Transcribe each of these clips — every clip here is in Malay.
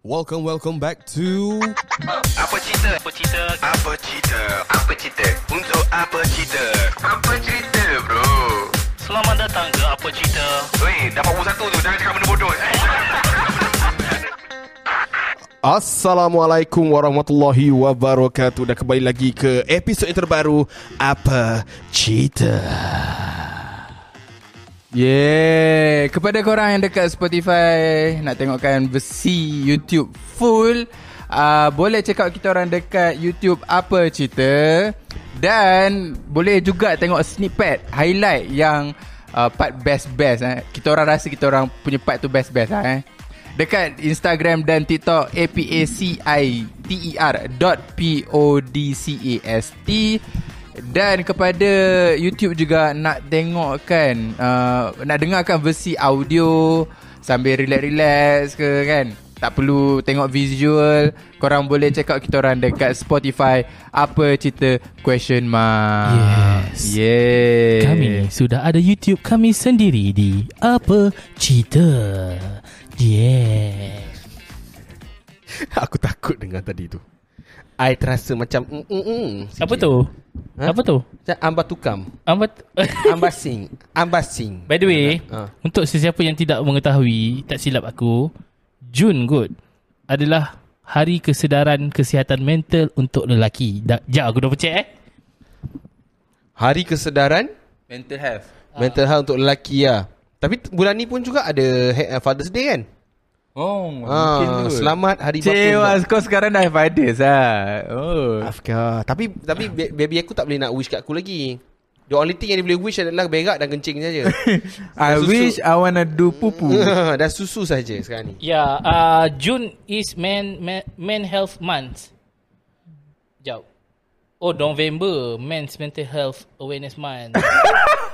Welcome, welcome back to Apa cerita? Apa cerita? Apa cerita? Apa cerita? Untuk apa cerita? Apa cerita bro? Selamat datang ke Apa Cerita Weh, dapat buku satu tu Jangan cakap benda bodoh eh. Assalamualaikum warahmatullahi wabarakatuh Dan kembali lagi ke episod yang terbaru Apa Cerita Yeah, kepada korang yang dekat Spotify nak tengokkan versi YouTube full, uh, boleh check out kita orang dekat YouTube apa cerita dan boleh juga tengok snippet highlight yang uh, part best best eh. Kita orang rasa kita orang punya part tu best best lah eh. Dekat Instagram dan TikTok A-P-A-C-I-T-E-R dot P-O-D-C-A-S-T dan kepada YouTube juga nak tengok kan uh, Nak dengarkan versi audio Sambil relax-relax ke kan? Tak perlu tengok visual. Korang boleh check out kita orang dekat Spotify. Apa cerita? Question mark. Yes. Yeah. Kami sudah ada YouTube kami sendiri di Apa Cerita. Yeah. Aku takut dengan tadi tu I terasa macam mm, mm, mm, sikit. Apa tu? Ha? Apa tu? Macam ambat tukam Ambat Ambasing Ambasing By the way, Ha. untuk sesiapa yang tidak mengetahui, tak silap aku, Jun good adalah Hari Kesedaran Kesihatan Mental untuk lelaki. Dah, jap aku dah pecah eh. Hari kesedaran Mental health Mental health untuk lelaki lah Tapi t- bulan ni pun juga ada uh, Father's Day kan Oh ah, Selamat Hari Cewa kau sekarang dah have lah Oh. Afka Tapi tapi ba- baby aku tak boleh nak wish kat aku lagi. The only thing yang dia boleh wish adalah berak dan kencing saja. I susu. wish I wanna do pupu. Dan susu saja sekarang ni. Ya, uh, Jun is men, men men health month. Jauh. Oh, November Men's Mental Health Awareness Month.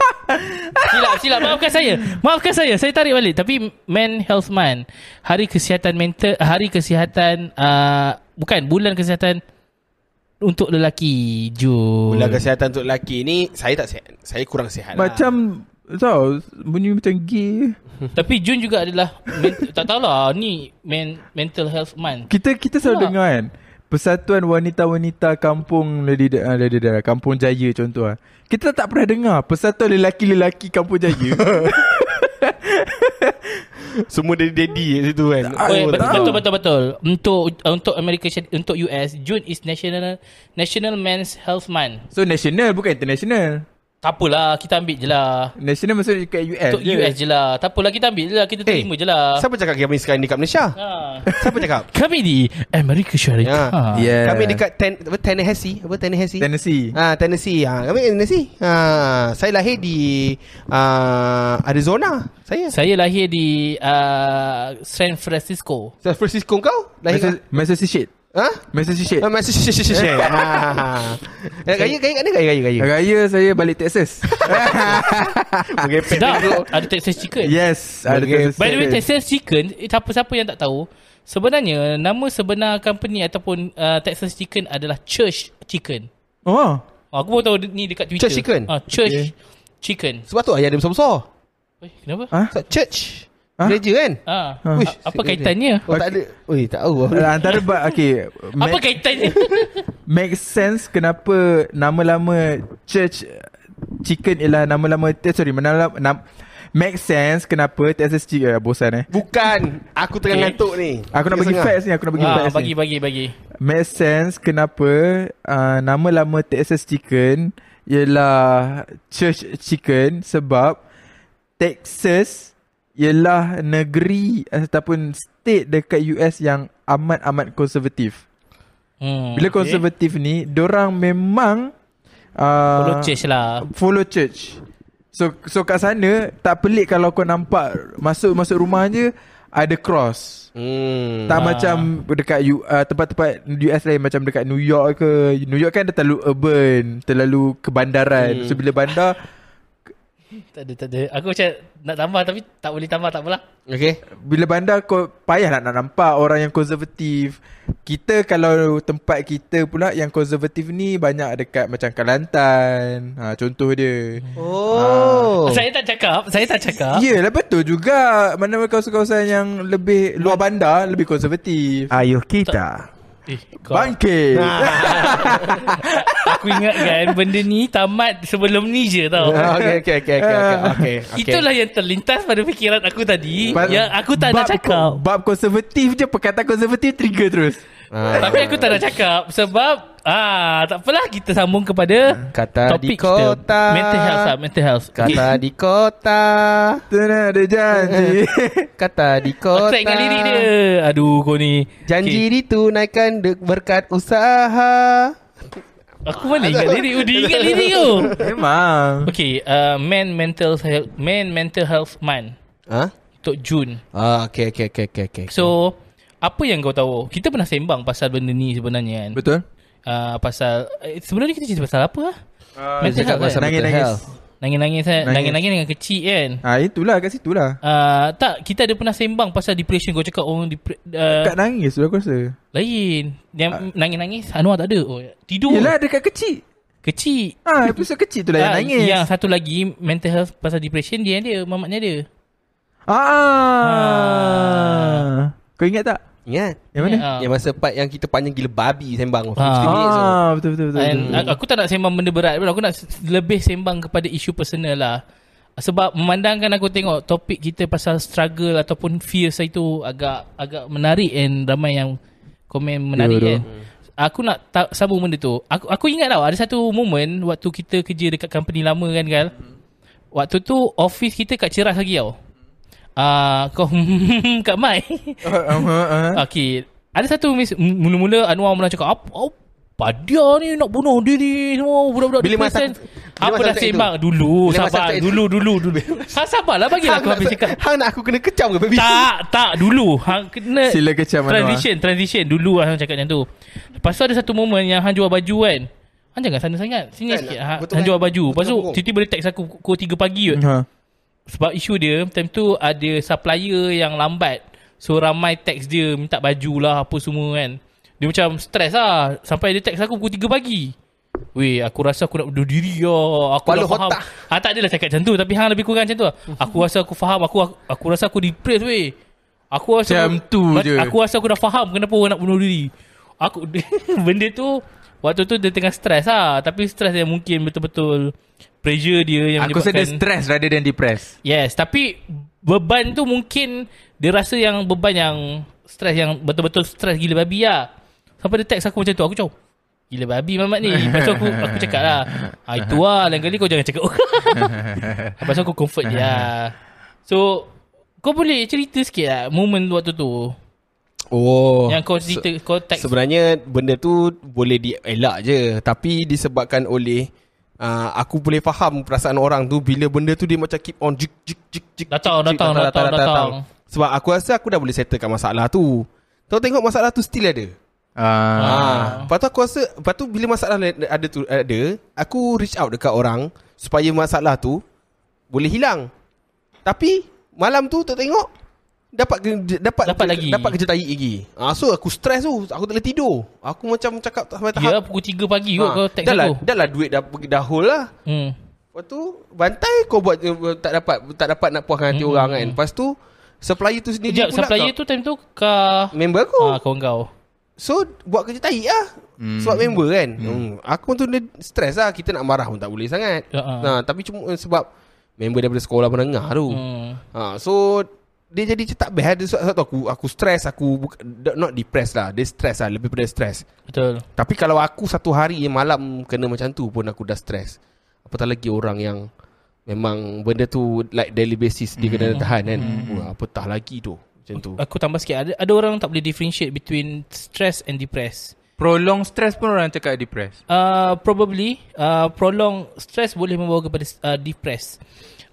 silap, silap. Maafkan saya. Maafkan saya. Saya tarik balik. Tapi Men Health Month. Hari Kesihatan Mental, Hari Kesihatan, uh, bukan, Bulan Kesihatan untuk lelaki. Jun. Bulan kesihatan untuk lelaki ni Saya tak sihat Saya kurang sihat lah. Macam Tahu Bunyi macam gay Tapi Jun juga adalah, men, tak tahulah, ni men, Mental Health Month. Kita kita selalu Ha. dengar kan Persatuan wanita-wanita kampung Lady uh, Lady Dara, Kampung Jaya contoh lah. Kita tak pernah dengar Persatuan lelaki-lelaki Kampung Jaya Semua daddy-daddy kat situ kan Oh, Oh, betul, betul betul betul. Untuk untuk Amerika untuk US June is National National Men's Health Month. So national bukan international Tak apalah, kita ambil je lah. National maksudnya kat US Untuk US je lah. Tak apalah, kita ambil je lah. Kita terima je lah. Siapa cakap kami sekarang ni kat Malaysia? Ha. Siapa cakap? Kami di Amerika Syarikat. Ya. Yeah. Kami dekat ten, apa, Tennessee Apa Tennessee? Tennessee Ah, Tennessee. Ha, kami Tennessee. Ha, saya lahir di uh, Arizona. Saya. Saya lahir di uh, San Francisco. San Francisco kau? Lahir Massachusetts Ha? Massachusetts Ah, Massachusetts. Ha. Gaya gaya kat mana gaya gaya? Raya saya balik Texas Mengepek Sedap. tu. Ada Texas Chicken. Yes ada. Texas By the way. Texas Chicken, eh, siapa-siapa yang tak tahu, sebenarnya nama sebenar company ataupun uh, Texas Chicken adalah Church Chicken. Oh aku baru tahu ni dekat Twitter. Church Chicken? Ah, Church Okay. Chicken. Sebab tu ayah dia besar-besar. Eh, kenapa? Ha? Church. Ha? Gereja kan? Ah, Ha. Wish, apa gereja. kaitannya? Oh, tak ada. Oi, tak tahu. Uh, Antara ba- Okay Apa kaitannya? make sense kenapa nama-lama church chicken ialah nama-lama eh, sorry nama, nama make sense kenapa Texas chicken uh, bosan eh Bukan. Aku tengah Okay. ngantuk ni. aku nak bagi facts ni aku nak bagi ah, facts bagi ni bagi bagi. make sense kenapa uh, nama lama Texas chicken ialah church chicken sebab Texas ialah negeri ataupun state dekat US yang amat-amat konservatif. Hmm, Bila konservatif ni, dorang memang uh, Follow church lah. Follow church. So so kat sana tak pelik kalau kau nampak masuk masuk rumah je ada cross. Hmm. Tak Ah. macam dekat U, uh, tempat-tempat US lain macam dekat New York ke. New York kan dia terlalu urban, terlalu kebandaran. Hmm. So bila bandar Tak ada, tak ada. Aku macam nak tambah tapi tak boleh tambah, tak apalah. Okay Bila bandar kau payah nak, nak nampak orang yang konservatif. Kita kalau tempat kita pula yang konservatif ni banyak dekat macam Kelantan. Ha, contoh dia. Oh Saya tak cakap, saya tak cakap. Ya lah betul juga. Mana kawasan-kawasan yang lebih luar bandar lebih konservatif. Ayuh kita. Eh, kau, Bangkit. aku ingat kan benda ni tamat sebelum ni je tau. Okay okay okay okay, okay, okay, okay. Itulah yang terlintas pada fikiran aku tadi. Ba- yang aku tak nak cakap. Bab konservatif je perkataan konservatif trigger terus. Ah. Tapi aku tak nak cakap sebab ah tak apalah kita sambung kepada Kata di topik kota kita. Mental health lah, mental health. Kata di kota Tak ada janji. Kata di Aku kota tak ingat lirik dia. Aduh kau ni. Janji ditunaikan de- berkat usaha Aku mana ingat lirik oh, Dia ingat lirik tu Memang. Okay uh, Man mental health Man mental health month Ha? Untuk Jun Ah, okay, okay, okay, okay, okay. So Apa yang kau tahu Kita pernah sembang Pasal benda ni sebenarnya kan Betul? uh, Pasal eh, Sebenarnya kita cerita pasal apa lah Uh, Mental cakap health pasal kan? nangis, mental nangis. health. Nangis-nangis kan Nangis. Nangis-nangis dengan kecil kan Ah itulah kat situ lah. uh, Tak Kita ada pernah sembang Pasal depression Kau cakap orang depre- uh, Kat nangis tu aku rasa. Lain Yang nangis-nangis Anwar tak ada oh, Tidur Yelah dekat kecil. Kecil Ah episod kecil tu lah yang Ah, nangis. Yang satu lagi Mental health Pasal depression Dia dia Mamatnya dia Ah. Kau ingat tak? Ingat? Yang mana? Ah. Yang masa part yang kita panjang gila babi sembang. Ah. 50 minit tu. Ah, betul betul betul. And betul. aku, tak nak sembang benda berat pun. Aku nak lebih sembang kepada isu personal lah. Sebab memandangkan aku tengok topik kita pasal struggle ataupun fears itu agak agak menarik and ramai yang komen menarik Ya, kan. Aku nak ta- sambung benda tu. Aku aku ingat tau ada satu moment waktu kita kerja dekat company lama kan Gal. Waktu tu office kita kat Ceras lagi tau. Ah kau kat Mai. Ah, ah. Okey. Ada satu mis- mula-mula Anwar mula cakap apa oh, dia ni nak bunuh diri semua budak-budak Bila masa- Apa dah sembang dulu Bila sabar dulu dulu dulu. ha, sabarlah bagilah aku habis cakap. Hang nak aku kena kecam ke baby? Tak, tak dulu. Hang kena Sila kecam Anwar. transition, transition dulu lah hang cakap macam tu. Lepas tu ada satu moment yang hang jual baju kan. Hang jangan sana sangat. Sini Kan, sikit. betul Hang, kan? jual baju. Lepas tu kan, tiba-tiba dia text aku pukul 3 pagi kot. Ha. Sebab isu dia Time tu ada supplier yang lambat. So ramai text dia Minta baju lah Apa semua kan. Dia macam stres lah. Sampai dia text aku pukul 3 pagi. Weh aku rasa aku nak bunuh diri lah. Aku Kepala dah faham. ah, Tak adalah cakap macam tu. Tapi hang lebih kurang macam tu lah. Aku rasa aku faham. Aku aku rasa aku depressed weh. Aku rasa Macam tu je. Aku rasa aku dah faham Kenapa orang nak bunuh diri. Aku Benda tu Waktu tu dia tengah stres lah. Tapi stres yang mungkin betul-betul Pressure dia yang Aku rasa dia menyebabkan- stress rather than depressed. Yes, tapi beban tu mungkin dia rasa yang beban yang stres yang betul-betul stres gila babi lah. Sampai dia text aku macam tu, aku cakap, gila babi mamat ni. Lepas tu aku, aku cakap lah, ah, itu lah, lain kali kau jangan cakap. Lepas tu aku comfort dia lah. So, kau boleh cerita sikit lah moment waktu tu. Oh. yang kau cerita, kau text. Sebenarnya benda tu boleh dielak je tapi disebabkan oleh uh, aku boleh faham perasaan orang tu bila benda tu dia macam keep on jik jik jik jik Datang, jik, datang, datang, datang. Sebab aku rasa aku dah boleh settlekan masalah tu. Kau tengok masalah tu still ada. Ah. Ah. Lepas tu aku rasa Lepas tu bila masalah la- ada tu ada Aku reach out dekat orang Supaya masalah tu Boleh hilang Tapi Malam tu tak tengok Dapat ke- dapat Dapat lagi. Dapat kerja tahi lagi ah, So aku stres tu Aku tak boleh tidur Aku macam cakap tak sampai Ya, tahap pukul 3 pagi kot Ah, kau text dah lah, aku. dah lah duit dah pergi dah whole lah Hmm. Lepas tu Bantai kau buat uh, Tak dapat Tak dapat nak puaskan hati Hmm, orang hmm, kan Lepas tu Supplier tu sendiri Sekejap, pula supplier kau- tu time tu kah Member aku ah, kawan kau. So buat kerja tahi lah hmm. Sebab member kan hmm. Hmm. Aku tu dia stres lah Kita nak marah pun tak boleh sangat Ya, ah. nah, Tapi cuma eh, sebab Member daripada sekolah menengah tu Hmm. ha, So Dia jadi macam tak best. Dia sebab, sebab tu aku Aku stres Aku buka- Not depressed lah. Dia stres lah Lebih pada stres Betul. Tapi kalau aku satu hari Malam kena macam tu pun Aku dah stres Apatah lagi orang yang Memang benda tu Like daily basis Dia kena tahan kan. Wah, Apatah lagi tu Macam tu. Aku tambah sikit. Ada ada orang tak boleh differentiate between stress and depressed. Prolong stress pun orang cakap depressed. Uh, probably uh, prolong stress boleh membawa kepada uh, depressed.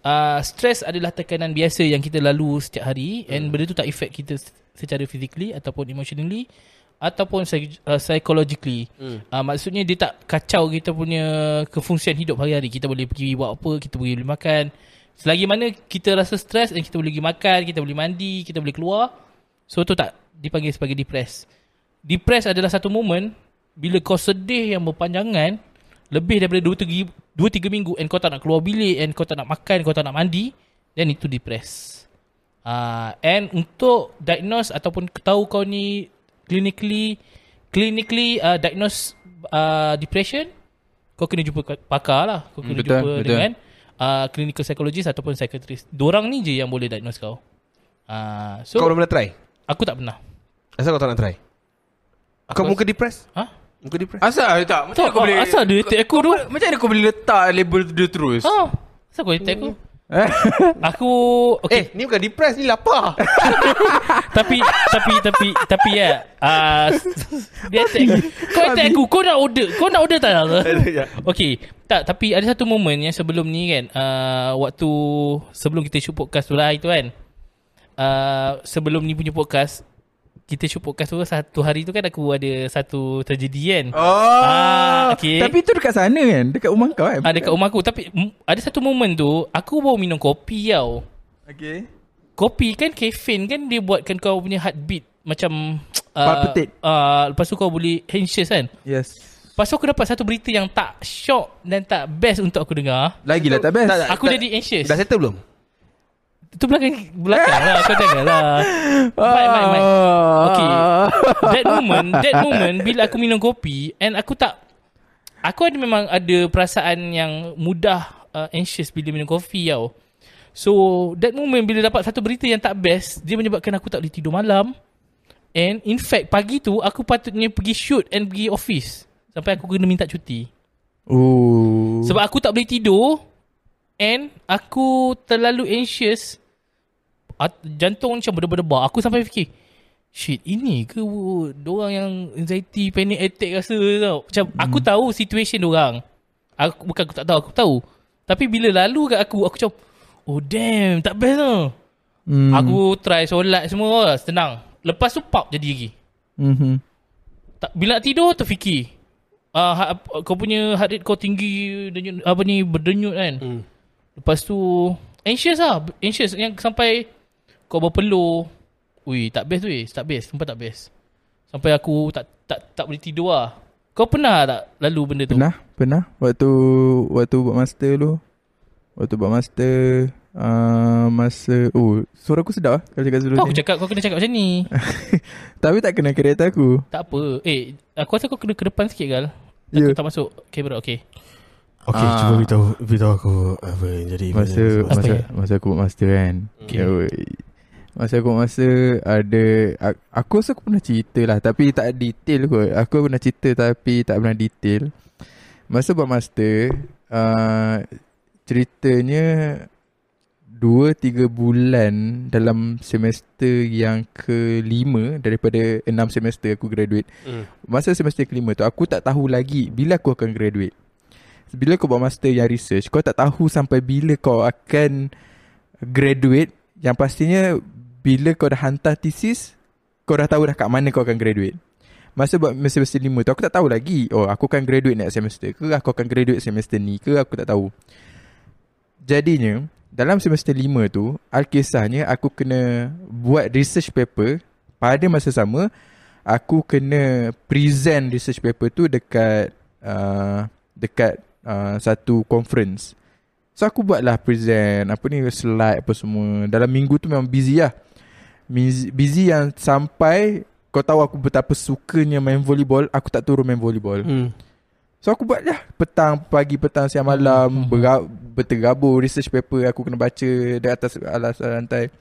Uh, stress adalah tekanan biasa yang kita lalu setiap hari and benda tu tak affect kita secara physically ataupun emotionally ataupun uh, psychologically. Hmm. Uh, maksudnya dia tak kacau kita punya kefungsian hidup hari-hari. Kita boleh pergi buat apa, kita boleh beli makan. Selagi mana kita rasa stres dan kita boleh pergi makan, kita boleh mandi, kita boleh keluar. So tu tak dipanggil sebagai depress. Depress adalah satu moment bila kau sedih yang berpanjangan lebih daripada 2 3 2 3 minggu and kau tak nak keluar bilik and kau tak nak makan, kau tak nak mandi, then itu depress. Uh, and untuk diagnose ataupun tahu kau ni clinically clinically uh, diagnose uh, depression kau kena jumpa ka- pakar lah kau kena betul, jumpa betul. dengan uh, clinical psychologist ataupun psychiatrist Diorang ni je yang boleh diagnose kau uh, so Kau belum pernah try? aku tak pernah Asal kau tak nak try? Kau muka depressed? ha? Muka depressed? Asal tak? Macam Tak, mana kau boleh asal dia attack aku tu Macam mana kau boleh letak label dia terus? ha? asal kau attack aku aku okay. Eh, ni bukan depressed, ni lapar. tapi tapi tapi tapi ya uh, dia attack aku. kau attack aku kau nak order kau nak order tak. Okay Tak tapi ada satu moment yang sebelum ni kan uh, Waktu Sebelum kita shoot podcast tu lah itu kan uh, Sebelum ni punya podcast Kita shoot podcast tu Satu hari tu kan aku ada Satu tragedi kan Oh, Ah, okay. Tapi tu dekat sana kan? Dekat rumah kau kan? Ah, dekat rumah aku Tapi mm, ada satu moment tu Aku baru minum kopi tau Okay. Kopi kan caffeine kan Dia buatkan kau punya heartbeat Macam uh, Palpitate. uh, Lepas tu kau boleh anxious kan Yes. Lepas tu aku dapat satu berita yang tak shock Dan tak best untuk aku dengar Lagilah tak best. Tak, tak. Aku jadi anxious Dah settle belum? Itu belakang Belakang lah Kau jangan lah mic mic Okay That moment That moment Bila aku minum kopi And aku tak Aku ada memang ada perasaan yang mudah uh, anxious bila minum kopi tau. So that moment bila dapat satu berita yang tak best Dia menyebabkan aku tak boleh tidur malam. And in fact pagi tu aku patutnya pergi shoot and pergi office. Sampai aku kena minta cuti. Oh. sebab aku tak boleh tidur And aku terlalu anxious Jantung macam berdebar-debar. Aku sampai fikir Shit ini ke Diorang yang anxiety Panic attack rasa tau. Macam hmm. aku tahu situation diorang. Aku, Bukan aku tak tahu Aku tahu. Tapi bila lalu kat aku Aku macam Oh damn Tak best tau. Hmm. Aku try solat semua Tenang. Lepas tu pop jadi lagi Mhm. tak, bila nak tidur terfikir. Uh, ha, kau punya heart rate kau tinggi denyut, apa ni berdenyut kan? Hmm. lepas tu anxious lah. Anxious yang sampai kau berpeluh ui tak best weh tak best sumpah tak best sampai aku tak tak tak boleh tidur lah kau pernah tak lalu benda tu Pernah, pernah. Waktu waktu buat master tu. Waktu buat master uh, masa oh suara aku sedap ah kalau cakap sebelum kau aku cakap kau kena cakap macam ni Tapi tak kena kereta aku. tak apa eh aku rasa kau kena ke depan sikit gal Ya. Aku tak masuk kamera okay Okay, Ah. cuba beritahu beritahu aku apa yang jadi Masa Apa masa ya? masa aku buat master kan. Okay. Masa aku master ada aku rasa aku pernah cerita lah tapi tak detail kot. Aku pernah cerita tapi tak pernah detail. Masa buat master uh, ceritanya 2 3 bulan dalam semester yang kelima daripada 6 semester aku graduate. Hmm. Masa semester kelima tu aku tak tahu lagi bila aku akan graduate. Bila kau buat master yang research, kau tak tahu sampai bila kau akan graduate. Yang pastinya bila kau dah hantar thesis, kau dah tahu dah kat mana kau akan graduate. Masa buat semester lima tu aku tak tahu lagi. Oh, aku akan graduate next semester ke aku akan graduate semester ni ke aku tak tahu. Jadinya, dalam semester lima tu, alkisahnya aku kena buat research paper pada masa sama aku kena present research paper tu dekat uh, dekat uh, satu conference. So aku buatlah present apa ni slide apa semua. Dalam minggu tu memang busy lah. Busy, busy yang sampai kau tahu aku betapa sukanya main volleyball, aku tak turun main volleyball. Hmm. So aku buat lah Petang, pagi, petang, siang, malam Hmm. berga- Bertergabur research paper Aku kena baca Di atas alas lantai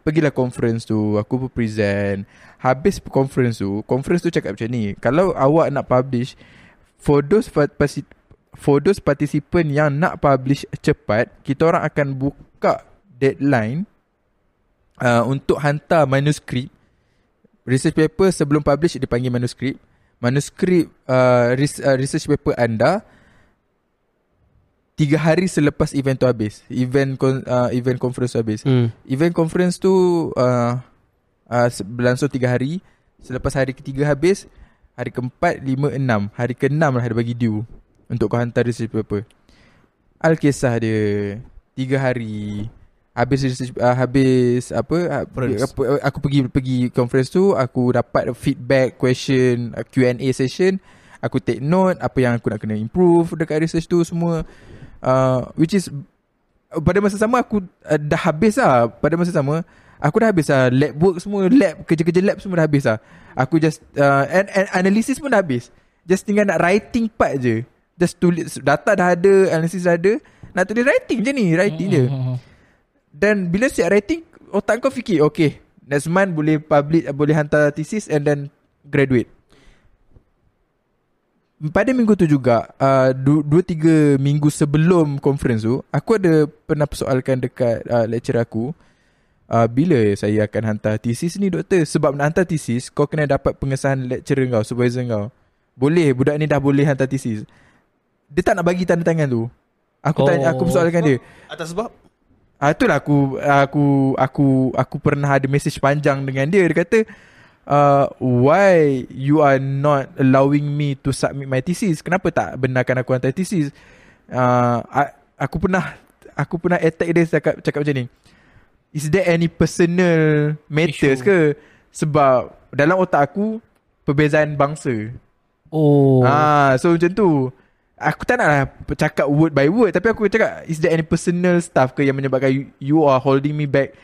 Pergilah conference tu Aku pun present Habis conference tu Conference tu cakap macam ni Kalau awak nak publish For those For those participant yang nak publish cepat Kita orang akan buka deadline uh, Untuk hantar manuskrip Research paper sebelum publish dipanggil manuskrip. Manuskrip uh, res, uh, research paper anda tiga hari selepas event tu habis. Event kon, uh, event conference tu habis. Hmm. event conference tu uh, uh, berlangsung tiga hari. Selepas hari ketiga habis Hari keempat, lima, enam. Hari keenam lah dia bagi due Untuk kau hantar research paper Alkisah dia Tiga hari. Habis research, uh, habis apa, Conference. apa aku pergi pergi conference tu aku dapat feedback question uh, Q&A session. Aku take note apa yang aku nak kena improve dekat research tu semua. Uh, which is pada masa sama aku uh, dah habis lah. Pada masa sama aku dah habis lah. Lab work semua lab kerja-kerja lab semua dah habis lah. Aku just uh, and, and analysis pun dah habis. Just tinggal nak writing part je just tulis data dah ada analysis dah ada nak tulis writing je ni writing je. Hmm. dan bila siap writing Otak kau fikir Okay Next month boleh publish Boleh hantar thesis And then Graduate. Pada minggu tu juga uh, du, Dua tiga minggu sebelum Conference tu Aku ada Pernah persoalkan dekat uh, Lecturer aku uh, Bila saya akan hantar thesis ni doktor? Sebab nak hantar thesis Kau kena dapat pengesahan lecturer kau Supervisor kau. Boleh Budak ni dah boleh hantar thesis Dia tak nak bagi tanda tangan tu Aku Oh. tanya Aku persoalkan dia Atas sebab Ah itulah aku aku aku aku pernah ada message panjang dengan dia. Dia kata uh, why you are not allowing me to submit my thesis? Kenapa tak benarkan aku hantar thesis? Uh, aku pernah aku pernah attack dia cakap cakap macam ni. Is there any personal matters Issue. ke? Sebab dalam otak aku perbezaan bangsa. Oh. Ah, so macam tu. Aku tak nak cakap word by word Tapi aku cakap Is there any personal stuff ke Yang menyebabkan you, you are holding me back?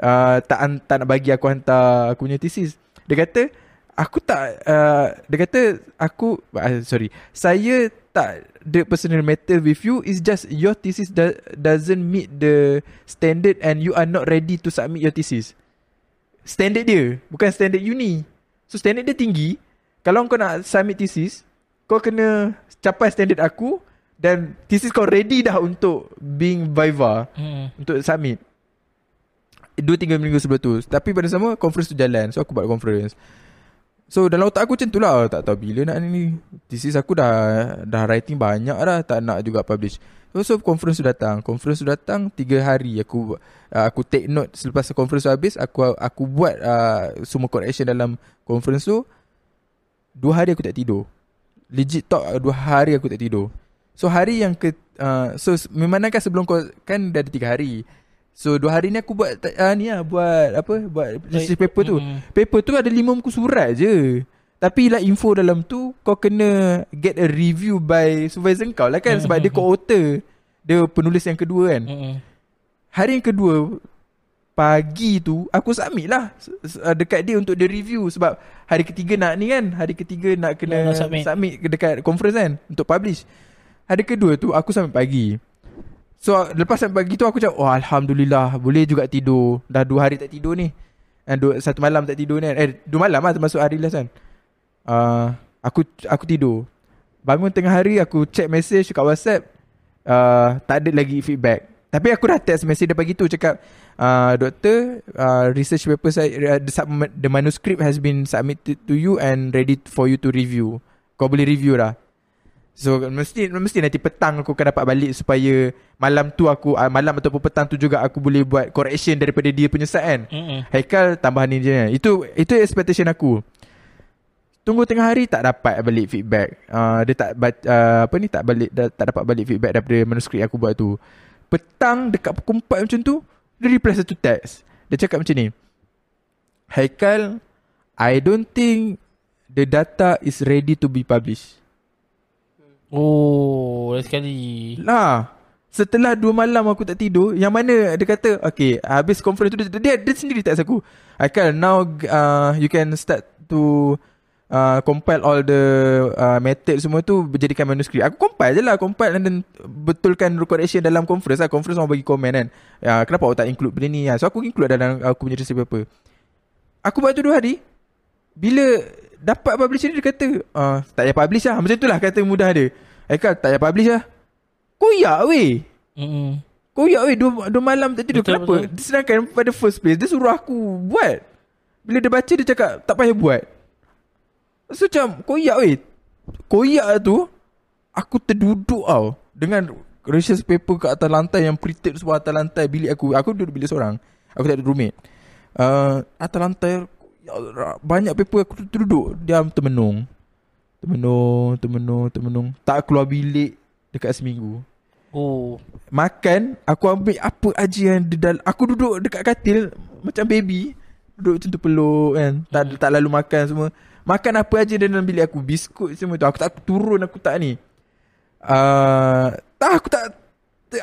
Uh, tak, tak nak bagi aku hantar Aku punya thesis. Dia kata Aku tak uh, Dia kata Aku uh, Sorry Saya tak The personal matter with you Is just Your thesis do, Doesn't meet the Standard And you are not ready To submit your thesis. Standard dia Bukan standard uni. So standard dia tinggi. Kalau kau nak submit thesis Kau kena Capai standard aku Dan thesis kau ready dah Untuk Being Viva Hmm. Untuk submit. Dua tiga minggu sebelum tu. Tapi pada sama Conference tu jalan. So aku buat conference. So dalam otak aku macam tu lah. Tak tahu bila nak ni. Thesis aku dah Dah writing banyak dah. Tak nak juga publish. So, so conference tu datang. Conference tu datang Tiga hari. Aku uh, aku take note Selepas conference tu habis Aku aku buat uh, Semua correction dalam Conference tu. Dua hari aku tak tidur Legit talk uh, Dua hari aku tak tidur. So hari yang ke uh, So s- memandangkan sebelum kau Kan dah ada tiga hari. So dua hari ni aku buat uh, Ni lah Buat apa Buat research paper tu. Mm. Paper tu ada lima muka surat je. Tapi lah info dalam tu Kau kena Get a review by Supervisor kau lah kan Sebab dia co-author Dia penulis yang kedua kan. Hmm. Hari yang kedua Pagi tu Aku submit lah. Uh, Dekat dia untuk dia review. Sebab Hari ketiga nak ni kan Hari ketiga nak kena Nak- submit. submit Dekat conference kan Untuk publish. Hari kedua tu Aku submit pagi. So lepas sampai pagi tu Aku cakap Oh Alhamdulillah Boleh juga tidur. Dah dua hari tak tidur ni. Dan dua, satu malam tak tidur ni kan. Eh dua malam lah Termasuk hari last kan. Uh, Aku aku tidur. Bangun tengah hari Aku check message kat whatsapp. Uh, Tak ada lagi feedback Tapi aku dah text message dia pagi tu Cakap uh, Doktor uh, Research paper saya uh, the, sub- the manuscript has been submitted to you And ready for you to review Kau boleh review dah So mesti mesti nanti petang aku akan dapat balik supaya malam tu aku uh, malam ataupun petang tu juga aku boleh buat correction daripada dia punya side kan. Haikal tambah ni je. Itu itu expectation aku. Tunggu tengah hari tak dapat balik feedback. Uh, dia tak uh, apa ni tak balik tak dapat balik feedback daripada manuskrip aku buat tu. Petang dekat pukul 4 macam tu, dia reply satu teks. Dia cakap macam ni. Haikal, I don't think the data is ready to be published. Oh, last sekali. Lah Setelah dua malam aku tak tidur Yang mana dia kata Okay Habis conference tu Dia, dia, dia sendiri text aku Aikal now uh, You can start to uh, Compile all the uh, Method semua tu Berjadikan manuskrip. Aku compile je lah Compile and then Betulkan correction dalam conference lah. Conference orang bagi komen kan. Ya, Kenapa awak tak include benda ni? Ya? So aku include dalam Aku punya research paper Aku buat tu dua hari. Bila Dapat publish ni dia kata uh, Tak payah publish lah. Macam tu lah kata mudah dia. Aikal tak payah publish lah. Koyak weh. Hmm. Koyak weh dua, dua malam tak tidur. Betul, Kenapa? betul. Sedangkan pada first place Dia suruh aku buat. Bila dia baca dia cakap Tak payah buat So macam Koyak weh Koyak tu Aku terduduk tau Dengan research paper kat atas lantai Yang printed semua atas lantai bilik aku Aku duduk bilik seorang Aku tak ada roommate uh, Atas lantai Ya banyak paper aku tu duduk diam termenung. Termenung, termenung, termenung. Tak keluar bilik dekat seminggu. Oh. Makan, aku ambil apa aja yang di dalam. Aku duduk dekat katil macam baby. Duduk macam tu peluk kan. Tak, tak lalu makan semua. Makan apa aja dalam bilik aku. Biskut semua tu. Aku tak turun, aku tak ni. Uh, tak, aku tak.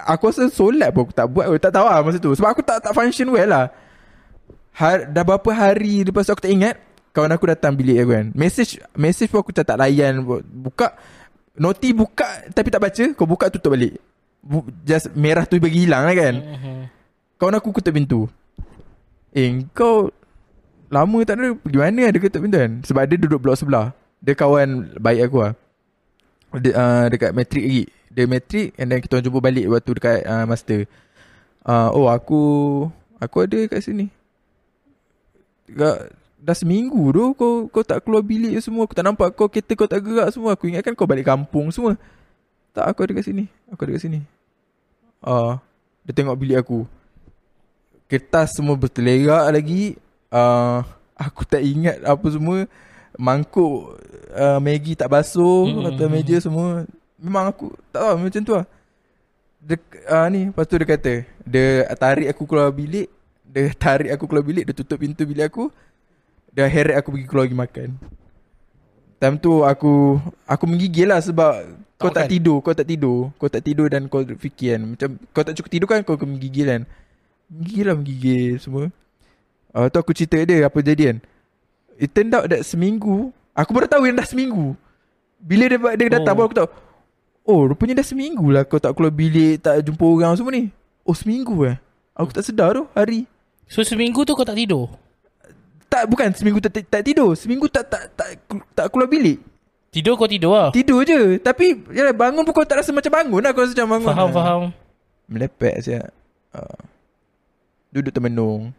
Aku rasa solat pun aku tak buat. Aku tak tahu lah masa tu. Sebab aku tak tak function well lah. Har, dah berapa hari lepas tu aku tak ingat. Kawan aku datang bilik aku kan. Message message pun aku tak, tak layan. Buka. Noti buka tapi tak baca. Kau buka tutup balik. Just merah tu bagi hilang lah kan. Mhm. Kawan aku ketuk pintu. Eh kau lama tak ada pergi mana ada ketuk pintu kan? Sebab dia duduk blok sebelah. Dia kawan baik aku lah. Dia, uh, dekat matrik lagi. Dia matrik and then kita jumpa balik waktu dekat uh, master. Uh, oh aku aku ada kat sini. Gak, dah seminggu tu kau kau tak keluar bilik semua. Aku tak nampak kau kereta kau tak gerak semua. Aku ingatkan kau balik kampung semua. Tak aku ada kat sini. Aku ada kat sini. Uh, dia tengok bilik aku. Kertas semua bertelerak lagi. Uh, aku tak ingat apa semua. Mangkuk uh, Maggi tak basuh Hmm, mm-hmm. Atas hmm, meja semua. Memang aku Tak tahu macam tu lah. Dia, uh, Ni Lepas tu dia kata Dia tarik aku keluar bilik Dia tarik aku keluar bilik Dia tutup pintu bilik aku Dia heret aku pergi keluar pergi makan. Time tu aku Aku menggigil lah sebab Tak Kau tak makan. tidur Kau tak tidur. Kau tak tidur dan kau fikir kan. Macam Kau tak cukup tidur kan Kau akan menggigil kan. Menggigil lah menggigil semua uh, Tu aku cerita dia Apa jadi kan It turned out that seminggu Aku baru tahu yang dah seminggu. Bila dia, dia datang Oh. baru aku tahu Oh rupanya dah seminggu lah Kau tak keluar bilik Tak jumpa orang semua ni. Oh seminggu eh? Aku tak sedar tu hari. So seminggu tu kau tak tidur? Tak bukan seminggu tak, tak tidur. Seminggu tak tak tak, tak keluar bilik. Tidur kau tidur lah. Tidur je. Tapi yalah, bangun pun kau tak rasa macam bangun lah Kau rasa macam bangun. Faham, lah. faham. Melepek saya uh, Duduk termenung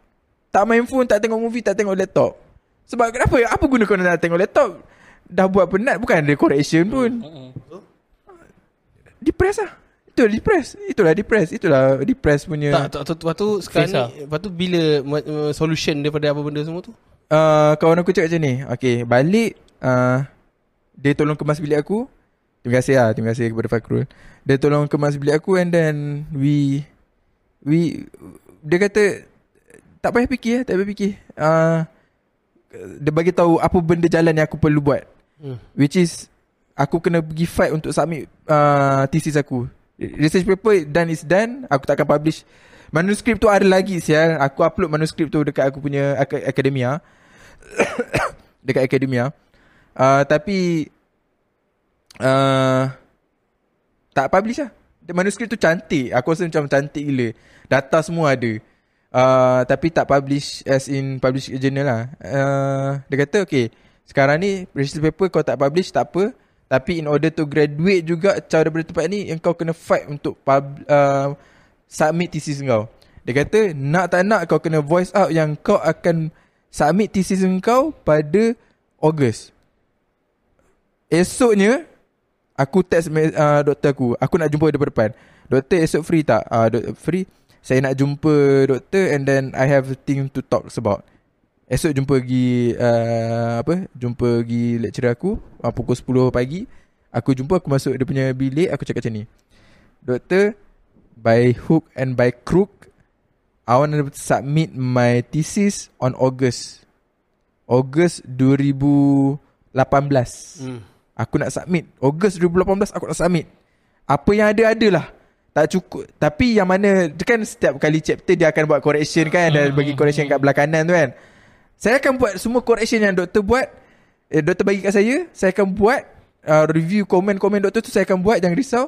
Tak main phone Tak tengok movie Tak tengok laptop. Sebab kenapa? Apa guna kau nak tengok laptop? Dah buat penat Bukan ada correction pun. Depress lah Itulah depress. Itulah depress. Itulah depress punya Tak, tak, tak, lepas tu sekarang ni, lepas tu bila solution daripada apa benda semua tu? uh, Kawan aku cakap macam ni. Okay balik uh, Dia tolong kemas bilik aku. Terima kasih lah Terima kasih kepada Fakrul. Dia tolong kemas bilik aku And then We We Dia kata Tak payah fikir eh, Tak payah fikir. Uh, Dia bagi tahu Apa benda jalan yang aku perlu buat. Hmm. Which is Aku kena pergi fight Untuk submit uh, Thesis aku. Research paper Done is done. Aku tak akan publish. Manuskrip tu ada lagi sial. Aku upload manuskrip tu Dekat aku punya ak- Akademia Dekat Akademia uh, Tapi uh, Tak publish lah. Manuskrip tu cantik. Aku rasa macam cantik gila. Data semua ada uh, Tapi tak publish As in publish journal lah. Uh, Dia kata okay Sekarang ni Research paper kau tak publish Tak apa. Tapi in order to graduate juga Cara daripada tempat ni Yang kau kena fight Untuk pub, uh, Submit thesis kau. Dia kata Nak tak nak kau kena voice out Yang kau akan Submit thesis kau Pada Ogos Esoknya Aku text uh, doktor aku. Aku nak jumpa dia depan. Doktor esok free tak? Uh, free Saya nak jumpa doktor And then I have a thing to talk about. Esok jumpa pergi uh, Apa Jumpa pergi lecturer aku uh, Pukul 10 pagi. Aku jumpa Aku masuk dia punya bilik Aku cakap macam ni. Doktor By hook and by crook I want to submit my thesis On August. August 2018 Hmm. Aku nak submit. Ogos 2018 aku nak submit. Apa yang ada adalah Tak cukup. Tapi yang mana dia Kan setiap kali chapter Dia akan buat correction kan Dan bagi correction kat belah kanan tu kan. Saya akan buat semua correction yang doktor buat. Eh, Doktor bagi kat saya. Saya akan buat uh, Review komen-komen doktor tu Saya akan buat Jangan risau.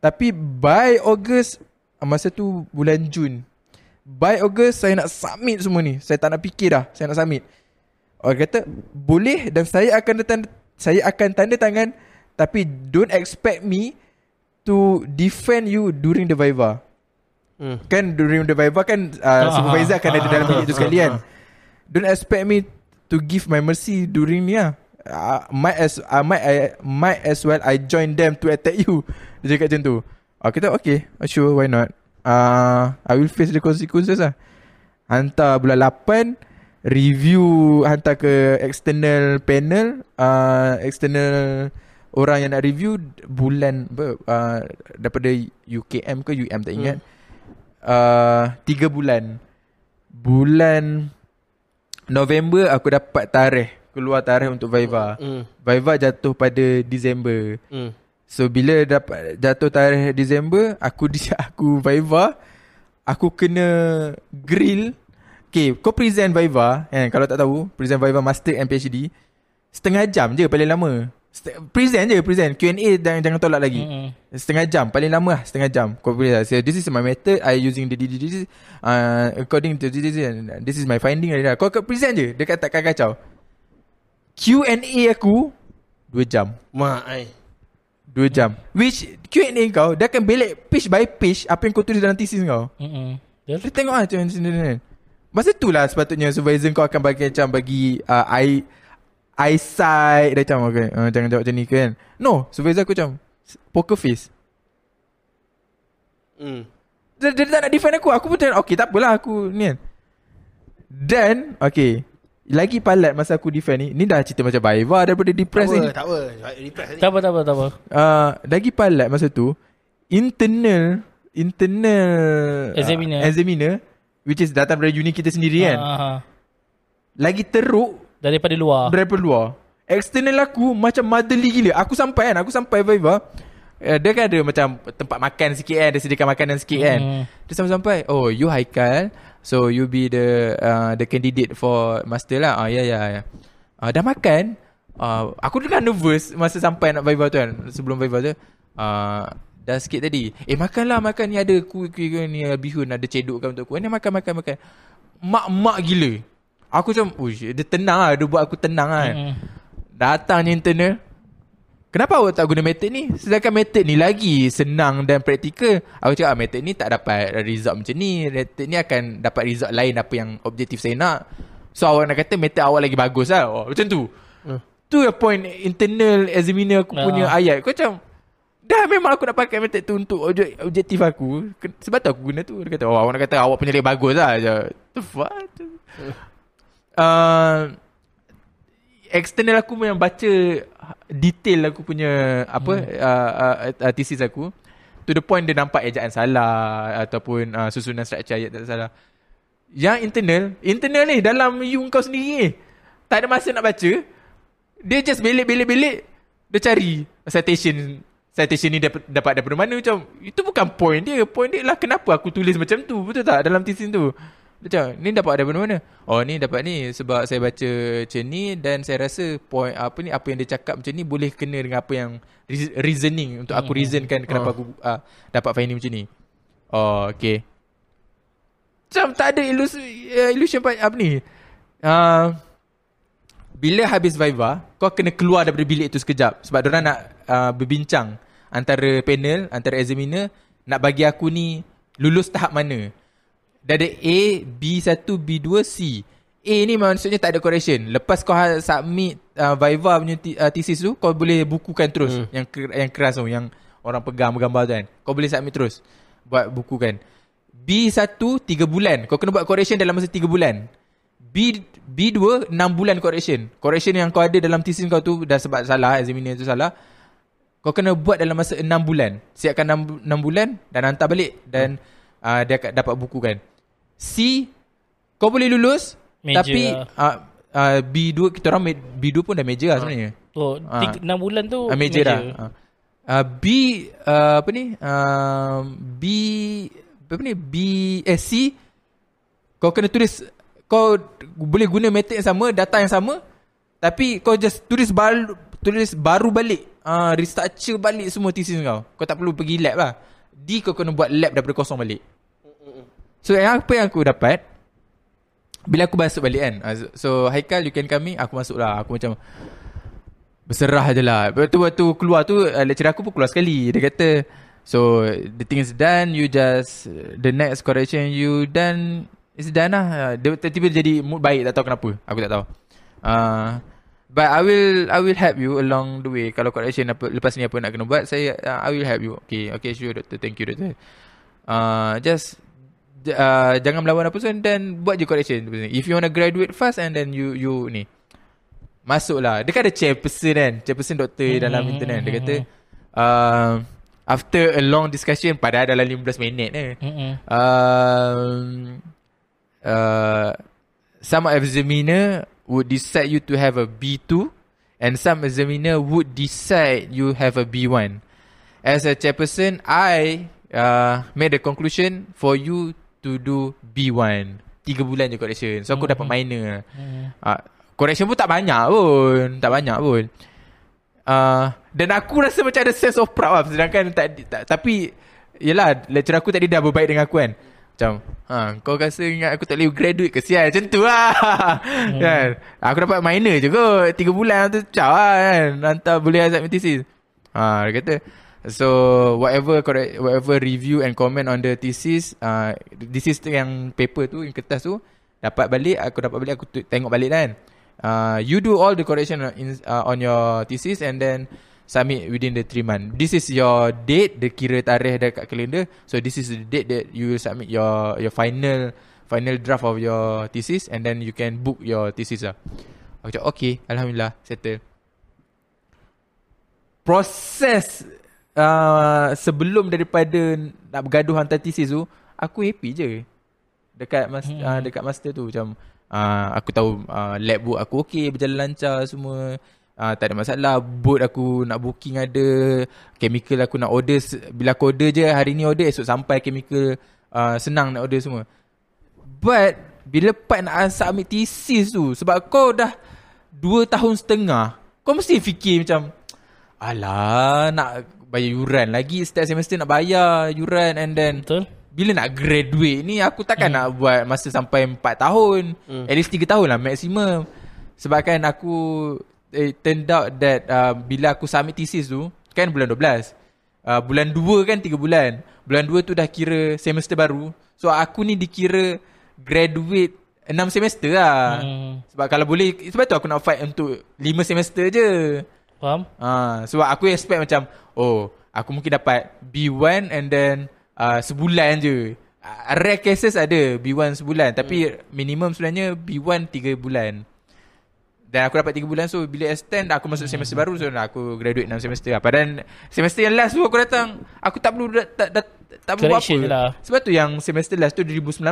Tapi by August uh, Masa tu bulan Jun. By August Saya nak submit semua ni. Saya tak nak fikir dah Saya nak submit. Orang kata Boleh Dan saya akan tanda, Saya akan tanda tangan Tapi don't expect me To defend you During the Viva Hmm. Kan during the Viva kan uh, Ah, Supervisor akan ada ah, dalam ah, bilik tu sekali kan Don't expect me To give my mercy During ni lah uh, might as I might I might as well I join them to attack you. Dia cakap macam tu. Aku kata okay, sure why not. Uh, I will face the consequences lah. Hantar bulan 8 review hantar ke external panel uh, external orang yang nak review bulan uh, daripada UKM ke UM tak ingat. Uh, tiga bulan. Bulan November aku dapat tarikh keluar tarikh untuk Viva. Hmm. Viva jatuh pada Disember. Hmm. So bila dapat jatuh tarikh Disember Aku aku Viva Aku kena grill. Okay kau present Viva kan, Kalau tak tahu Present Viva Master and PhD Setengah jam je paling lama Present je present. Q&A jangan, jangan tolak lagi. Mm-mm. Setengah jam Paling lama lah Setengah jam. Kau boleh lah so, This is my method. I using the this, this, this uh, According to this, this, this, this is my finding Kau, kau present je Dekat takkan kacau. Q&A aku Dua jam. Mak ai. Dua jam. Which Q&A kau Dia akan belek page by page Apa yang kau tulis dalam thesis kau. Betul? Dia tengok lah macam mana. Masa tu lah sepatutnya Supervisor kau akan bagi macam Bagi uh, eye, Eyesight Dia macam okay, uh, Jangan jawab macam ni kan No Supervisor aku macam Poker face Hmm. dia, dia tak nak defend aku Aku pun macam Okay tak apalah aku ni kan Dan Okay Lagi palat masa aku defend ni Ni dah cerita macam Viva Daripada Tak depress ni apa, tak apa. Repress tadi. Tak apa, tak apa, tak apa. uh, lagi palat masa tu internal internal Examiner. uh, examiner which is datang dari uni kita sendiri kan ah. lagi teruk Daripada luar. daripada luar. External aku macam motherly gila. Aku sampai kan aku sampai Viva Uh, dia kan ada macam tempat makan sikit kan Dia sediakan makanan sikit kan. Hmm. Dia sampai-sampai Oh you Haikal So you be the uh, The candidate for Master lah. Ah ya ya ya. Uh, Dah makan. Uh, Aku dengar nervous Masa sampai nak Viva tu kan Sebelum Viva tu. Uh, Dah sikit tadi. Eh makanlah makan Ni ada kuih kuih ni uh, Bihun ada cedok kan untuk aku. Ni makan makan makan. Mak-mak gila Aku macam Uish, Dia tenang lah Dia buat aku tenang kan Mm-mm. Datangnya internal Kenapa awak tak guna method ni? Sedangkan method ni lagi senang dan praktikal. Aku cakap ah, method ni tak dapat result macam ni. Method ni akan dapat result lain apa yang objektif saya nak. So awak nak kata method awak lagi bagus lah. Oh, macam tu. Hmm. Tu yang point internal examiner aku Ah. punya ayat. Kau macam Dah memang aku nak pakai method tu untuk objek, objektif aku. Sebab tu aku guna tu. Dia kata, oh awak nak kata awak punya lagi bagus lah. Macam, The fuck? Uh, external aku memang baca detail aku punya apa hmm. uh, uh, uh, thesis aku to the point dia nampak ejaan salah ataupun uh, susunan struktur ayat tak salah. Yang internal internal ni dalam you kau sendiri ni tak ada masa nak baca dia just belik-belik-belik dia cari citation. Citation ni dapat dapat daripada mana? Macam itu bukan point dia. Point dia lah kenapa aku tulis macam tu. Betul tak? Dalam thesis tu macam ni dapat daripada mana oh ni dapat ni sebab saya baca macam ni dan saya rasa point apa ni apa yang dia cakap macam ni boleh kena dengan apa yang reas- reasoning untuk aku reasonkan kenapa aku uh, dapat finding macam ni. Oh okay. Macam tak ada illusion, uh, illusion pa- apa ni? Uh, bila habis Viva Kau kena keluar daripada bilik tu sekejap. Sebab diorang nak uh, berbincang Antara panel Antara examiner Nak bagi aku ni Lulus tahap mana Dah ada A B1 B2 C A ni maksudnya tak ada correction Lepas kau ha- submit uh, Viva punya t- uh, thesis tu Kau boleh bukukan terus hmm. yang, ker- yang keras tu Yang orang pegang gambar tu kan Kau boleh submit terus Buat bukukan B1 3 bulan Kau kena buat correction dalam masa 3 bulan B B2 6 bulan correction. Correction yang kau ada dalam thesis kau tu dah sebab salah, examiner tu salah. Kau kena buat dalam masa 6 bulan. Siapkan 6, 6 bulan dan hantar balik dan hmm. Uh, dia akan dapat buku kan. C kau boleh lulus Major tapi lah. uh, uh, B2 kita orang ma- B2 pun dah major lah sebenarnya. Oh, Ah. tiga, 6 bulan tu Uh, major, dah. Uh. Uh, B uh, apa ni? Uh, B apa ni? B eh C kau kena tulis kau boleh guna method yang sama, data yang sama tapi kau just tulis baru tulis baru balik. Ah uh, restructure balik semua thesis kau. Kau tak perlu pergi lab lah. D kau kena buat lab daripada kosong balik. So yang apa yang aku dapat bila aku masuk balik kan. ah, so- Haikal you can come aku masuk lah. Aku macam Berserah je lah Lepas tu waktu keluar tu uh, Lecturer aku pun keluar sekali Dia kata So The thing is done You just The next correction you done It's done lah uh, tiba-tiba jadi mood baik Tak tahu kenapa Aku tak tahu uh, But I will I will help you along the way Kalau correction apa, Lepas ni apa nak kena buat Saya uh, I will help you Okay Okay sure doctor Thank you doctor uh, Just uh, jangan melawan apa pun dan buat je correction. If you want to graduate fast and then you you ni masuklah. Dia kan ada chairperson kan, chairperson doktor Hmm, dalam hmm, internet. Dia hmm, kata uh, after a long discussion pada dalam 15 minit eh. Mm-mm. Um, uh, some examiner would decide you to have a B2 and some examiner would decide you have a B1. As a chairperson, I uh, made the conclusion for you to do B1. Tiga bulan je correction. So aku dapat minor. Uh, correction pun tak banyak pun. Tak banyak pun. Uh, dan aku rasa macam ada sense of proud lah. Sedangkan tak, tak, tapi Yelah lecturer aku tadi dah berbaik dengan aku kan Macam ha, Kau rasa ingat aku tak boleh graduate ke? Sial Macam tu lah. Hmm. kan? Aku dapat minor je kot. Tiga bulan tu caw lah kan? Hantar boleh azab thesis ha, Dia kata So whatever correct, whatever review and comment on the thesis uh, Thesis tu yang paper tu Yang kertas tu Dapat balik Aku dapat balik Aku tengok balik kan. Uh, You do all the correction in, uh, on your thesis And then submit within the 3 month. This is your date, the kira tarikh dekat kalender. So this is the date that you will submit your your final final draft of your thesis and then you can book your thesis lah. Aku cakap okay, alhamdulillah settle. Proses uh, sebelum daripada nak bergaduh hantar thesis tu, aku happy je. Dekat mas, hmm. uh, dekat master tu macam uh, aku tahu uh, lab book aku okay, berjalan lancar semua. Uh, tak ada masalah. Boat aku nak booking ada Chemical aku nak order Bila aku order je Hari ni order Esok sampai chemical uh, Senang nak order semua. But Bila part nak submit thesis tu Sebab kau dah Dua tahun setengah Kau mesti fikir macam Alah Nak bayar yuran lagi Setiap semester nak bayar Yuran and then Betul. bila nak graduate ni Aku takkan hmm. nak buat Masa sampai 4 tahun. Hmm. At least 3 tahun lah Maximum. Sebabkan aku it turned out that uh, bila aku submit thesis tu kan bulan 12 uh, bulan 2 kan 3 bulan bulan 2 tu dah kira semester baru so aku ni dikira graduate 6 semester lah. Hmm. sebab kalau boleh sebab tu aku nak fight untuk 5 semester je. Faham? Uh, sebab aku expect macam oh aku mungkin dapat B1 and then uh, sebulan je. Uh, rare cases ada B1 sebulan tapi hmm. minimum sebenarnya B1 3 bulan dan aku dapat 3 bulan So bila extend Aku masuk semester baru So aku graduate 6 semester. Lah Padahal Semester yang last tu aku datang Aku tak perlu tak, tak, tak perlu apa. lah. Sebab tu yang semester last tu 2019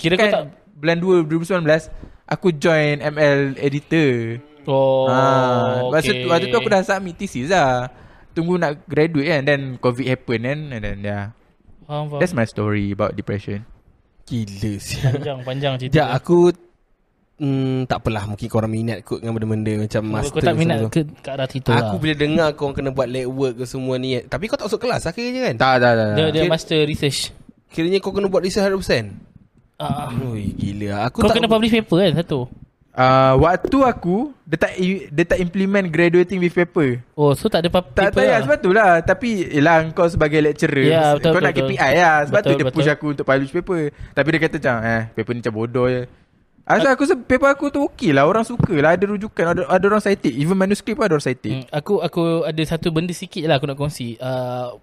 Kira kan kau tak Bulan 2 2019 Aku join ML editor. Oh ha, Masa okay. tu Waktu tu aku dah submit thesis lah. Tunggu nak graduate kan Then covid happen kan And then yeah. Faham, faham. That's my story About depression. Gila sial Panjang Panjang cerita Sekejap aku Hmm, tak apalah. Mungkin korang minat kot Dengan benda-benda Macam Kau- master Kau tak minat ke, ke arah situ Aku lah. bila dengar Korang kena buat lab work ke semua ni Tapi kau tak masuk kelas akhirnya kan? Tak tak tak, Dia, dia Kira- master research. Kiranya kau kena buat research 100% uh, Ui gila. Aku Kau tak kena publish paper kan satu? Uh, waktu aku dia tak dia tak implement graduating with paper. Oh so tak ada pap- Tak paper payah lah. sebab tu lah. Tapi Yelah kau sebagai lecturer Ya, betul, Kau betul, nak betul. KPI lah. Sebab Betul, tu dia push betul. aku Untuk publish paper. Tapi dia kata macam Eh paper ni macam bodoh je Asal aku rasa paper aku tu okey lah Orang suka lah Ada rujukan Ada, ada orang cited Even manuskrip pun ada orang cited Hmm, aku aku ada satu benda sikit lah aku nak kongsi. Uh,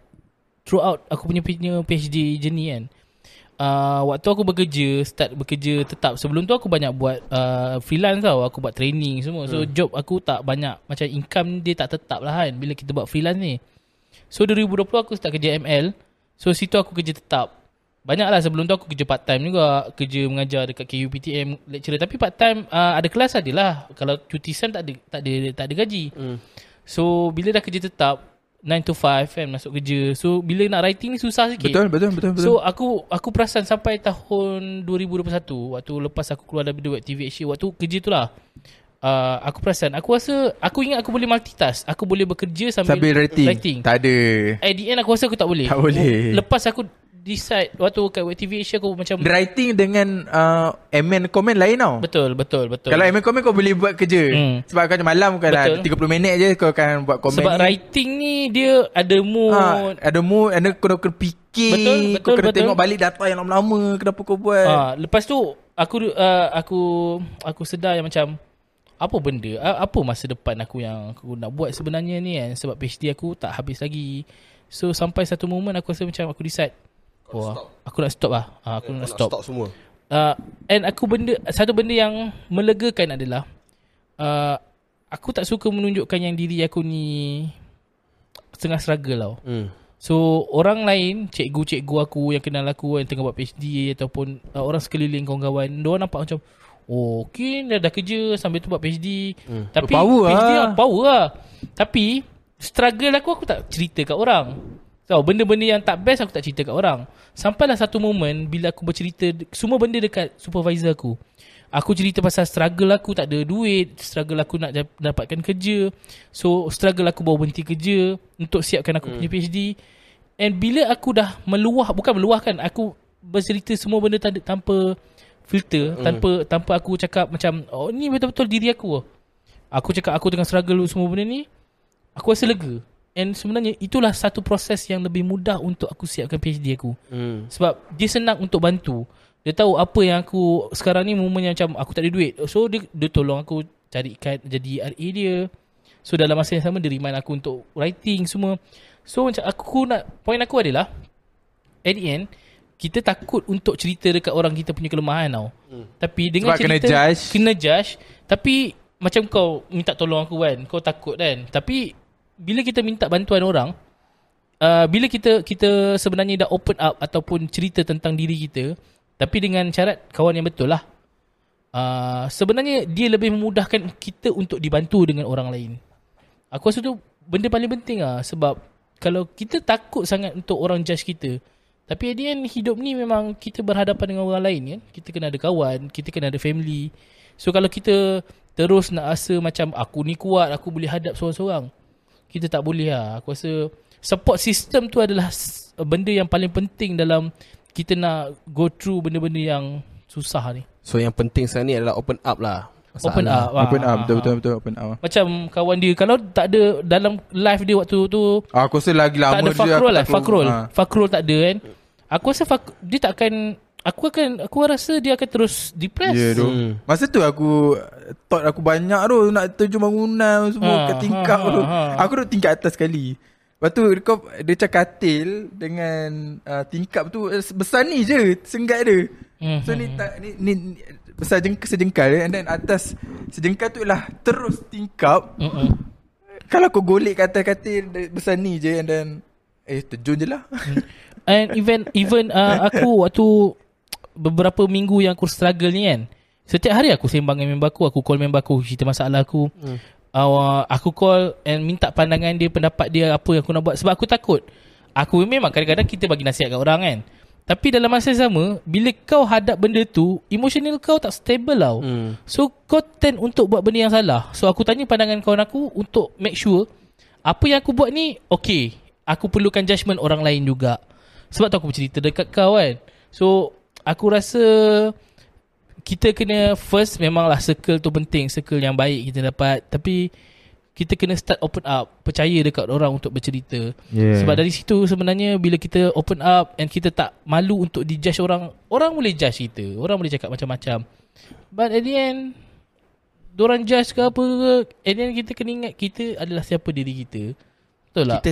throughout aku punya punya PhD journey kan. Uh, waktu aku bekerja, start bekerja tetap. Sebelum tu aku banyak buat uh, freelance tau. Aku buat training semua. So job aku tak banyak macam income dia tak tetap lah kan bila kita buat freelance ni. So 2020 aku start kerja ML. So situ aku kerja tetap. Banyak lah sebelum tu aku kerja part time juga. Kerja mengajar dekat KUPTM lecturer. Tapi part time uh, ada kelas adalah. Kalau cuti SEM tak ada, tak ada, tak ada gaji. Hmm. So bila dah kerja tetap 9 to 5 kan masuk kerja. So bila nak writing ni susah sikit. Betul betul betul betul So aku aku perasan sampai tahun 2021 waktu lepas aku keluar dari TV Asia waktu kerja tu lah. Uh, aku perasan aku rasa aku ingat aku boleh multitask. Aku boleh bekerja sambil, Sambil writing. writing. Tak ada At the end aku rasa aku tak boleh. Tak boleh. Lepas aku decide waktu kat TV Asia aku macam Writing dengan uh, Amen comment lain tau betul betul betul. Kalau amen comment kau boleh buat kerja Hmm. Sebab kau malam kan lah Betul. 30 minit je kau akan buat komen Sebab ni. writing ni dia ada mood. Ha, ada mood Ada kau kena fikir Betul, Kau betul, kena betul. tengok balik data yang lama-lama Kenapa kau buat Ah, lepas tu aku uh, aku aku sedar yang macam apa benda apa masa depan aku yang aku nak buat sebenarnya ni kan sebab PhD aku tak habis lagi. So sampai satu moment aku rasa macam aku decide Wah, aku nak stop lah. Ah, aku nak stop. stop semua Uh, and aku benda satu benda yang melegakan adalah uh, aku tak suka menunjukkan yang diri aku ni setengah struggle tau. hmm. So orang lain, cikgu-cikgu aku yang kenal aku yang tengah buat PhD ataupun uh, orang sekeliling kawan-kawan, dia nampak macam oh, okay dah, dah kerja sambil tu buat PhD. Hmm. Tapi Power PhD lah. power lah. Tapi struggle aku aku tak cerita kat orang. Tahu benda-benda yang tak best aku tak cerita kat orang. Sampailah satu moment bila aku bercerita semua benda dekat supervisor aku. Aku cerita pasal struggle aku tak ada duit, struggle aku nak dap- dapatkan kerja. So struggle aku baru berhenti kerja untuk siapkan aku hmm. punya PhD. And bila aku dah meluah, bukan meluahkan, aku bercerita semua benda tan- tanpa filter, hmm. tanpa tanpa aku cakap macam oh ni betul-betul diri aku. Aku cakap aku tengah struggle semua benda ni. Aku rasa lega. And sebenarnya itulah satu proses yang lebih mudah untuk aku siapkan PhD aku. Hmm. Sebab dia senang untuk bantu. Dia tahu apa yang aku sekarang ni momen yang macam aku tak ada duit. So dia, dia tolong aku carikan jadi RA dia. So dalam masa yang sama dia remind aku untuk writing semua. So macam aku nak point aku adalah at the end kita takut untuk cerita dekat orang kita punya kelemahan tau. Hmm. Tapi dengan Sebab kena cerita judge. kena judge tapi macam kau minta tolong aku kan, kau takut kan. Tapi bila kita minta bantuan orang uh, bila kita kita sebenarnya dah open up ataupun cerita tentang diri kita tapi dengan syarat kawan yang betul lah. Uh, sebenarnya dia lebih memudahkan kita untuk dibantu dengan orang lain. Aku rasa tu benda paling penting lah sebab kalau kita takut sangat untuk orang judge kita tapi at the end hidup ni memang kita berhadapan dengan orang lain kan? Kita kena ada kawan kita kena ada family. So kalau kita terus nak rasa macam aku ni kuat aku boleh hadap seorang-seorang kita tak boleh lah. Aku rasa support system tu adalah benda yang paling penting dalam kita nak go through benda-benda yang susah ni. So yang penting sekarang ni adalah open up lah Masalah. Open up. Open Ah, up ah, Betul-betul ah. betul open up Macam kawan dia kalau tak ada dalam live dia waktu tu Aku rasa lagi lama tak ada Fakrul lah, Fakrul. Ha. Fakrul tak ada kan. Aku rasa Fak, dia tak akan aku akan aku rasa dia akan terus depressed. Ya tu. Hmm. Masa tu aku Thought aku banyak tu Nak terjun bangunan Semua Ha, kat tingkap ha, tu. ha, ha. Aku duduk tingkat atas sekali. Lepas tu kau, Dia macam katil Dengan uh, Tingkap tu eh, Besar ni je Senggat dia. Hmm, So ni, tak, ni, ni, ni Besar jengka sejengkal And then atas Sejengkal tu lah Terus tingkap. Mm-mm. Kalau kau golek kat atas katil dia Besar ni je And then Eh terjun je lah. And even even uh, aku waktu beberapa minggu yang aku struggle ni kan. Setiap hari aku sembang dengan member aku, aku call member aku, cerita masalah aku. Hmm. Uh, aku call and minta pandangan dia, pendapat dia apa yang aku nak buat sebab aku takut. Aku memang kadang-kadang kita bagi nasihat kat orang kan. Tapi dalam masa yang sama, bila kau hadap benda tu, emotional kau tak stable tau. Hmm. So kau tend untuk buat benda yang salah. So aku tanya pandangan kawan aku untuk make sure apa yang aku buat ni okay. Aku perlukan judgement orang lain juga. Sebab tu aku bercerita dekat kau kan. So aku rasa kita kena first memanglah circle tu penting, circle yang baik kita dapat. Tapi kita kena start open up, percaya dekat orang untuk bercerita. Yeah. Sebab dari situ sebenarnya bila kita open up and kita tak malu untuk dijudge orang, orang boleh judge kita. Orang boleh cakap macam-macam. But at the end Diorang judge ke apa ke And then kita kena ingat Kita adalah siapa diri kita Betul tak? Kita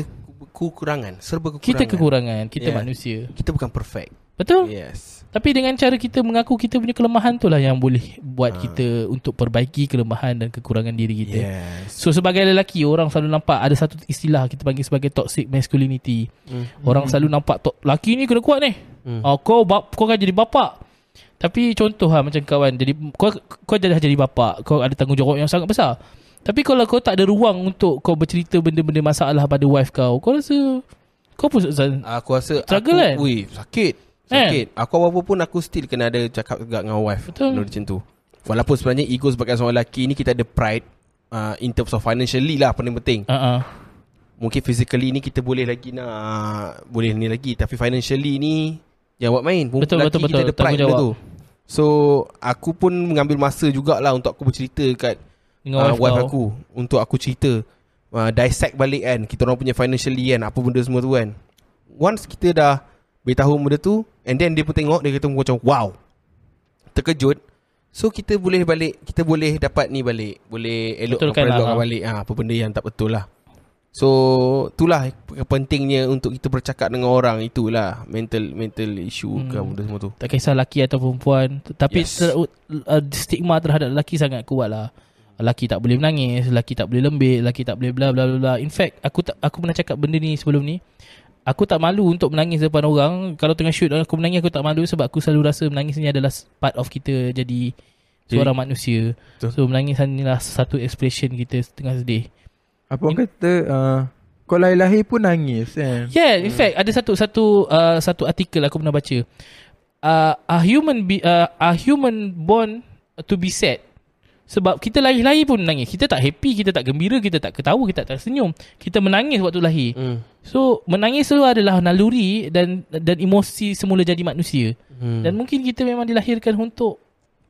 kekurangan Serba kekurangan kita kekurangan Kita Yeah. manusia Kita bukan perfect Betul? Yes Tapi dengan cara kita mengaku Kita punya kelemahan tu lah Yang boleh Buat Ah. kita Untuk perbaiki kelemahan Dan kekurangan diri kita Yes So sebagai lelaki Orang selalu nampak Ada satu istilah Kita panggil sebagai toxic masculinity Hmm. Orang selalu nampak to- Laki ni kena kuat ni Hmm. oh, Kau bap, kau kan jadi bapak Tapi contoh lah Macam kawan jadi Kau kau dah jadi bapak Kau ada tanggungjawab yang sangat besar Tapi kalau kau tak ada ruang Untuk kau bercerita Benda-benda masalah pada wife kau Kau rasa Kau pun Aku rasa Struggle aku, kan? Ui, sakit Sakit. Aku apa-apa pun Aku still kena ada Cakap juga dengan wife Betul. Benda macam tu. Walaupun sebenarnya Ego sebagai seorang lelaki ni Kita ada pride uh, In terms of financially lah Paling penting. Uh-uh. Mungkin physically ni Kita boleh lagi nak Boleh ni lagi. Tapi financially ni Jangan buat main. Perempuan Betul, lelaki betul, Kita betul. ada pride benda tu. So Aku pun mengambil masa jugalah Untuk aku bercerita kat Dengan uh, wife, wife aku. Untuk aku cerita uh, Dissect balik kan Kita orang punya financially kan Apa benda semua tu kan. Once kita dah Beritahu benda tu And then dia pun tengok Dia kata macam Wow. Terkejut. So kita boleh balik Kita boleh dapat ni balik. Boleh elok Betulkan lah, ha. balik. Ha, Apa benda yang tak betul lah. So itulah pentingnya untuk kita bercakap dengan orang. Itulah mental mental issue hmm. ke benda semua tu. Tak kisah lelaki atau perempuan. Tapi Yes. ter, uh, stigma terhadap lelaki sangat kuat lah. Lelaki tak boleh menangis Lelaki tak boleh lembik Lelaki tak boleh bla bla bla bla. In fact aku tak, aku pernah cakap benda ni sebelum ni Aku tak malu untuk menangis depan orang Kalau tengah shoot aku menangis aku tak malu Sebab aku selalu rasa menangis ni adalah part of kita jadi seorang manusia Betul. So menangis adalah satu expression kita tengah sedih Apa orang kata uh, Kau lahir-lahir pun nangis kan Yeah, in fact ada satu satu uh, satu artikel aku pernah baca. Uh, a human be, uh, a human born to be sad. Sebab kita lahir-lahir pun menangis. Kita tak happy, kita tak gembira, kita tak ketawa, kita tak tersenyum. Kita menangis waktu lahir. Hmm. So, menangis tu adalah naluri dan dan emosi semula jadi manusia. Hmm. Dan mungkin kita memang dilahirkan untuk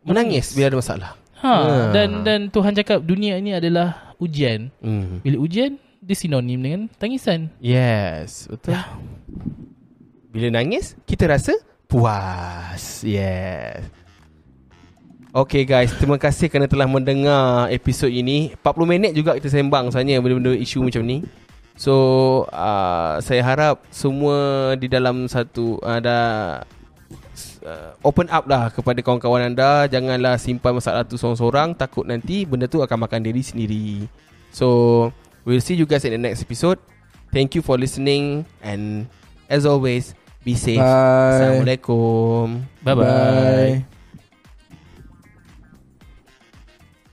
menangis bila ada masalah. Ha, Ah. dan dan Tuhan cakap dunia ini adalah ujian. Hmm. Bila ujian, dia sinonim dengan tangisan. Yes, betul. Bila nangis, kita rasa puas. Yes. Okay guys, terima kasih kerana telah mendengar episod ini. 40 minit juga kita sembang sebenarnya benda-benda isu macam ni. So, uh, saya harap semua di dalam satu ada uh, open up lah kepada kawan-kawan anda. Janganlah simpan masalah tu seorang-seorang. Takut nanti benda tu akan makan diri sendiri. So, we'll see you guys in the next episode. Thank you for listening and as always, be safe. Bye Assalamualaikum. Bye-bye. Bye